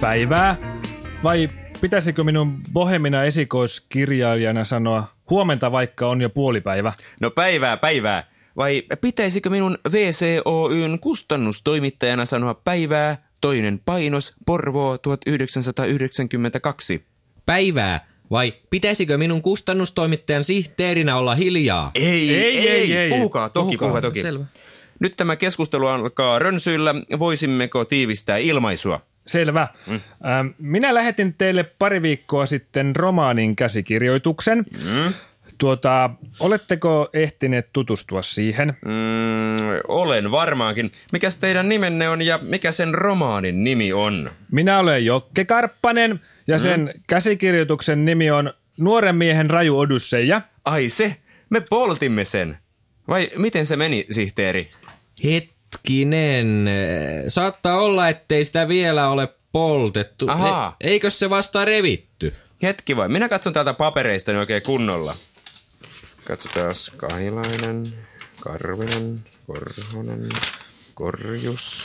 Päivää? Vai pitäisikö minun bohemina esikoiskirjailijana sanoa huomenta vaikka on jo puolipäivä? No päivää, päivää. Vai pitäisikö minun VCOYn kustannustoimittajana sanoa päivää, toinen painos, Porvoo 1992? Päivää. Vai pitäisikö minun kustannustoimittajan sihteerinä olla hiljaa? Ei, Ei, ei, ei. Puhukaa toki, Puhukaa. puhukaa toki. Selvä. Nyt tämä keskustelu alkaa rönsyillä. Voisimmeko tiivistää ilmaisua? Selvä. Mm. Ähm, minä lähetin teille pari viikkoa sitten romaanin käsikirjoituksen. Mm. Tuota, oletteko ehtineet tutustua siihen? Mm, olen varmaankin. Mikäs teidän nimenne on ja mikä sen romaanin nimi on? Minä olen Jokke Karppanen ja sen mm. käsikirjoituksen nimi on Nuoren miehen raju Odysseja. Ai se, me poltimme sen. Vai miten se meni, sihteeri? Hetkinen. Saattaa olla, ettei sitä vielä ole poltettu. Ahaa. E- eikö se vasta revitty? Hetki vai, minä katson täältä papereista oikein kunnolla. Katsotaan Kahilainen, Karvinen, Korhonen, Korjus.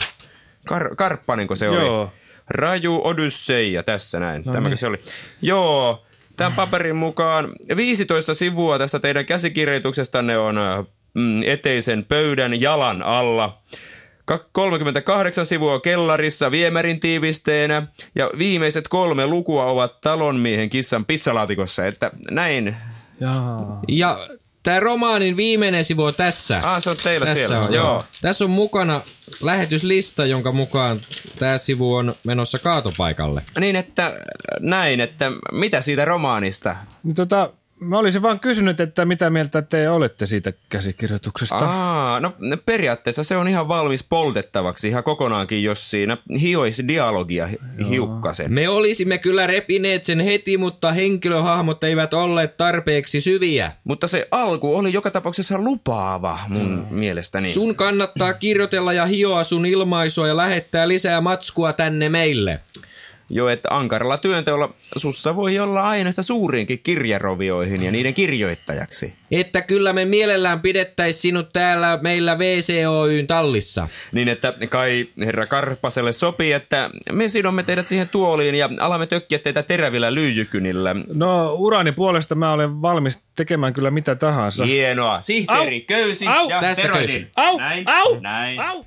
Kar- Karppanenko se oli? Joo. Raju Odysseia, tässä näin. No Tämäkö se oli? Joo, tämän paperin mukaan 15 sivua tästä teidän käsikirjoituksestanne on mm, eteisen pöydän jalan alla. Ka- 38 sivua kellarissa viemärin tiivisteenä ja viimeiset kolme lukua ovat talonmiehen kissan pissalaatikossa, että näin. Jaa. Ja tämä romaanin viimeinen sivu on tässä. Ah, se on teillä tässä siellä. On, Joo. Tässä on mukana lähetyslista, jonka mukaan tämä sivu on menossa kaatopaikalle. Niin, että näin, että mitä siitä romaanista? Niin Tota, mä olisin vaan kysynyt, että mitä mieltä te olette siitä käsikirjoituksesta. Aa, no periaatteessa se on ihan valmis poltettavaksi ihan kokonaankin, jos siinä hioisi dialogia hi- hiukkasen. Me olisimme kyllä repineet sen heti, mutta henkilöhahmot eivät olleet tarpeeksi syviä. Mutta se alku oli joka tapauksessa lupaava mun mielestäni. Sun kannattaa kirjoitella ja hioa sun ilmaisua ja lähettää lisää matskua tänne meille. Jo, että ankaralla työnteolla sussa voi olla aineesta suuriinkin kirjarovioihin ja niiden kirjoittajaksi. Että kyllä me mielellään pidettäis sinut täällä meillä VCOYn tallissa. Niin, että kai herra Karppaselle sopii, että me sidomme teidät siihen tuoliin ja alamme tökkiä teitä terävillä lyijykynillä. No urani puolesta mä olen valmis tekemään kyllä mitä tahansa. Hienoa. Sihteeri, Au! köysi Au! ja Tässä köysi. Au! Näin, Au! näin. Au!